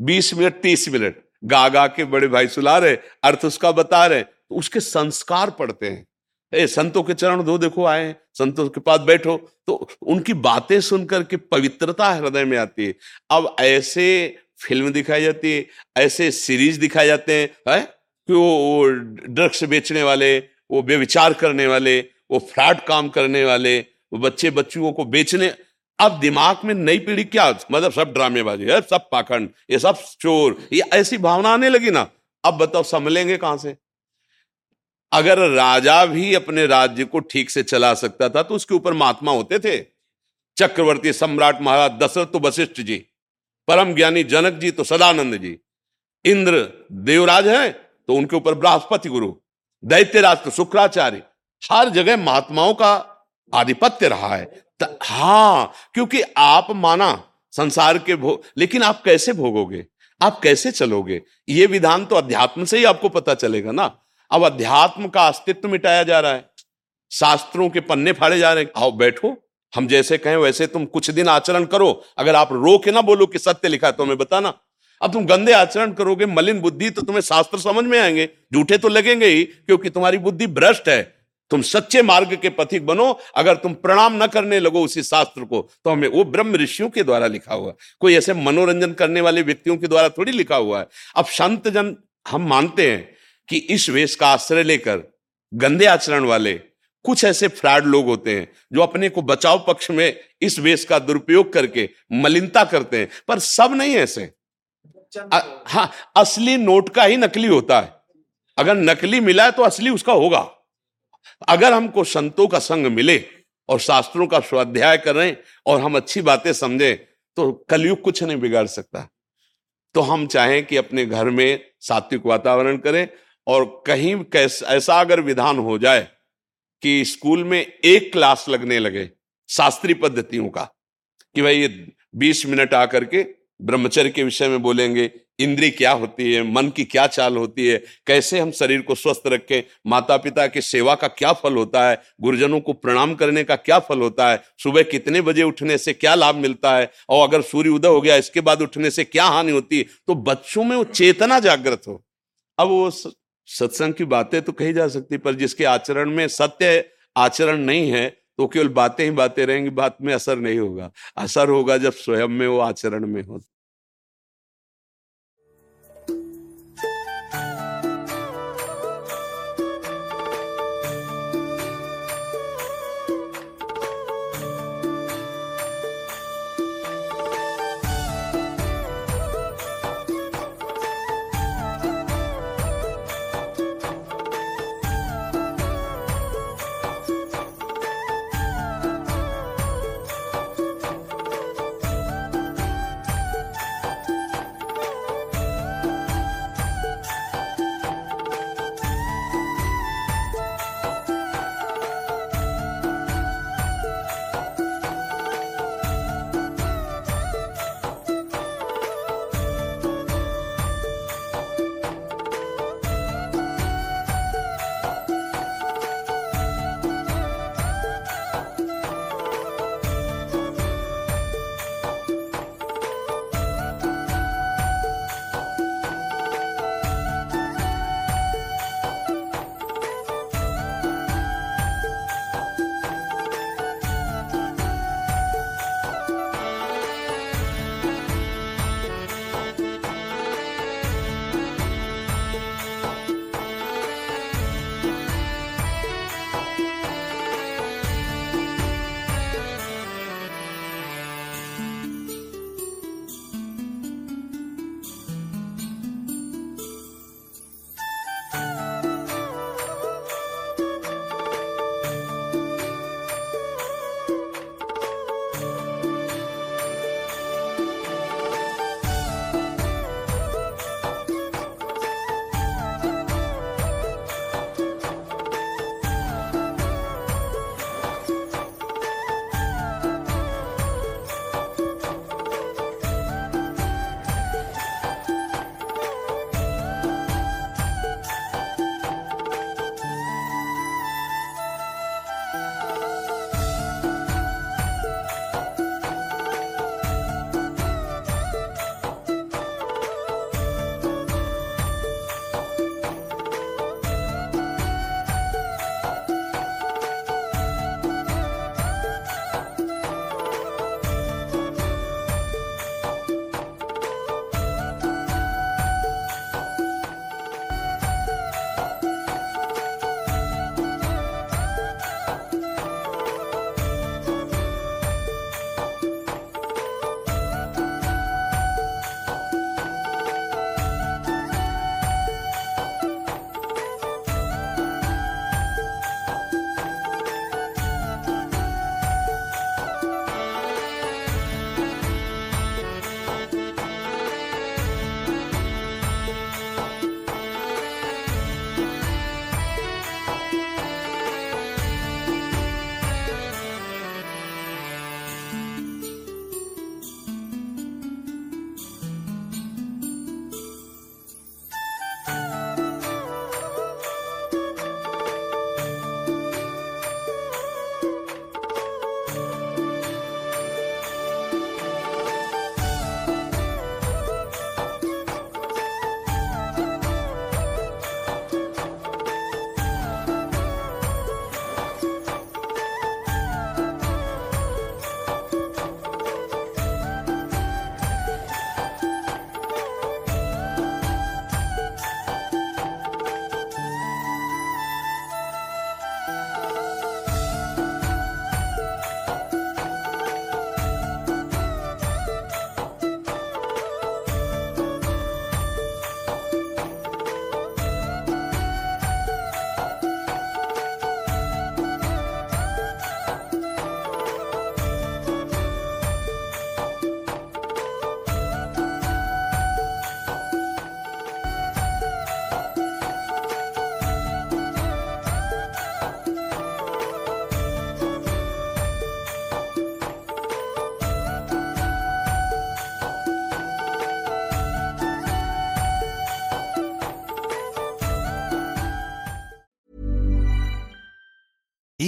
बीस मिनट, तीस मिनट गा गा के बड़े भाई सुला रहे अर्थ उसका बता रहे तो उसके संस्कार पढ़ते हैं। ए, संतों के चरण दो देखो, आए संतों के पास बैठो। तो उनकी बातें सुनकर के पवित्रता हृदय में आती है। अब ऐसे फ़िल्म दिखाई जाती है, ऐसे सीरीज़ दिखाए जाते हैं, है? कि वो ड्रग्स बेचने वाले वो बेविचार करने वाले, वो फ्रॉड काम करने वाले, वो बच्चे बच्चों को बेचने। अब दिमाग में नई पीढ़ी क्या मतलब सब ड्रामेबाजी है, सब पाखंड, ये सब चोर, ये ऐसी भावना आने लगी ना। अब बताओ, संभलेंगे कहाँ से? अगर राजा भी अपने राज्य को ठीक से चला सकता था तो उसके ऊपर महात्मा होते थे। चक्रवर्ती सम्राट महाराज दशरथ तो वशिष्ठ जी, परम ज्ञानी जनक जी तो सदानंद जी। इंद्र देवराज है तो उनके ऊपर बृहस्पति गुरु। दैत्य राष्ट्र शुक्राचार्य, हर जगह महात्माओं का आधिपत्य रहा है। हाँ क्योंकि आप माना संसार के भोग लेकिन आप कैसे भोगोगे? आप कैसे चलोगे? ये विधान तो अध्यात्म से ही आपको पता चलेगा ना। अब अध्यात्म का अस्तित्व मिटाया जा रहा है। शास्त्रों के पन्ने फाड़े जा रहे हैं। आओ बैठो। हम जैसे कहें, वैसे तुम कुछ दिन आचरण करो। अगर आप रो के ना बोलो कि सत्य लिखा है तो हमें बताना। अब तुम गंदे आचरण करोगे, मलिन बुद्धि तो तुम्हें शास्त्र समझ में आएँगे। झूठे तो लगेंगे ही, क्योंकि तुम्हारी बुद्धि भ्रष्ट है। तुम सच्चे मार्ग के पथिक बनो, अगर तुम प्रणाम न करने लगो उसी शास्त्र को तो हमें वो ब्रह्म ऋषियों के द्वारा लिखा हुआ कोई ऐसे मनोरंजन करने वाले व्यक्तियों के द्वारा थोड़ी लिखा हुआ है। अब संत जन, हम मानते हैं कि इस वेश का आश्रय लेकर गंदे आचरण वाले, कुछ ऐसे फ्रॉड लोग होते हैं, जो अपने को बचाव पक्ष में इस वेश का दुरुपयोग करके मलिनता करते हैं। पर सब नहीं ऐसे। हाँ असली नोट का ही नकली होता है। अगर नकली मिला है तो असली उसका होगा। अगर हमको संतों का संग मिले और शास्त्रों का स्वाध्याय करें और हम अच्छी बातें समझें तो कलयुग कुछ नहीं बिगाड़ सकता। तो हम चाहें कि अपने घर में सात्विक वातावरण करें और कहीं ऐसा अगर विधान हो जाए कि स्कूल में एक क्लास लगने लगे शास्त्रीय पद्धतियों का कि भाई ये बीस मिनट आकर के ब्रह्मचर्य के विषय में बोलेंगे इंद्री क्या होती है, मन की क्या चाल होती है, कैसे हम शरीर को स्वस्थ रखें माता पिता की सेवा का क्या फल होता है, गुरुजनों को प्रणाम करने का क्या फल होता है, सुबह कितने बजे उठने से क्या लाभ मिलता है, और अगर सूर्य उदय हो गया, इसके बाद उठने से क्या हानि होती है तो बच्चों में वो चेतना जागृत हो। अब वो सत्संग की बातें तो कही जा सकती, पर जिसके आचरण में सत्य आचरण नहीं है तो केवल बातें ही बातें रहेंगी, बात में असर नहीं होगा। असर होगा जब स्वयं में वो आचरण में हो।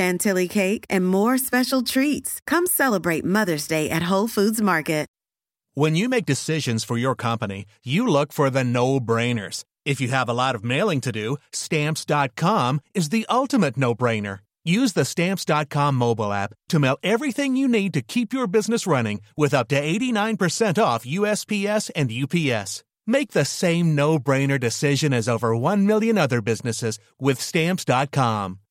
chantilly cake, and more special treats. Come celebrate Mother's Day at Whole Foods Market. When you make decisions for your company, you look for the no-brainers. If you have a lot of mailing to do, stamps.com is the ultimate no-brainer. Use the stamps.com mobile app to mail everything you need to keep your business running with up to 89% off USPS and UPS. Make the same no-brainer decision as over 1 million other businesses with stamps.com.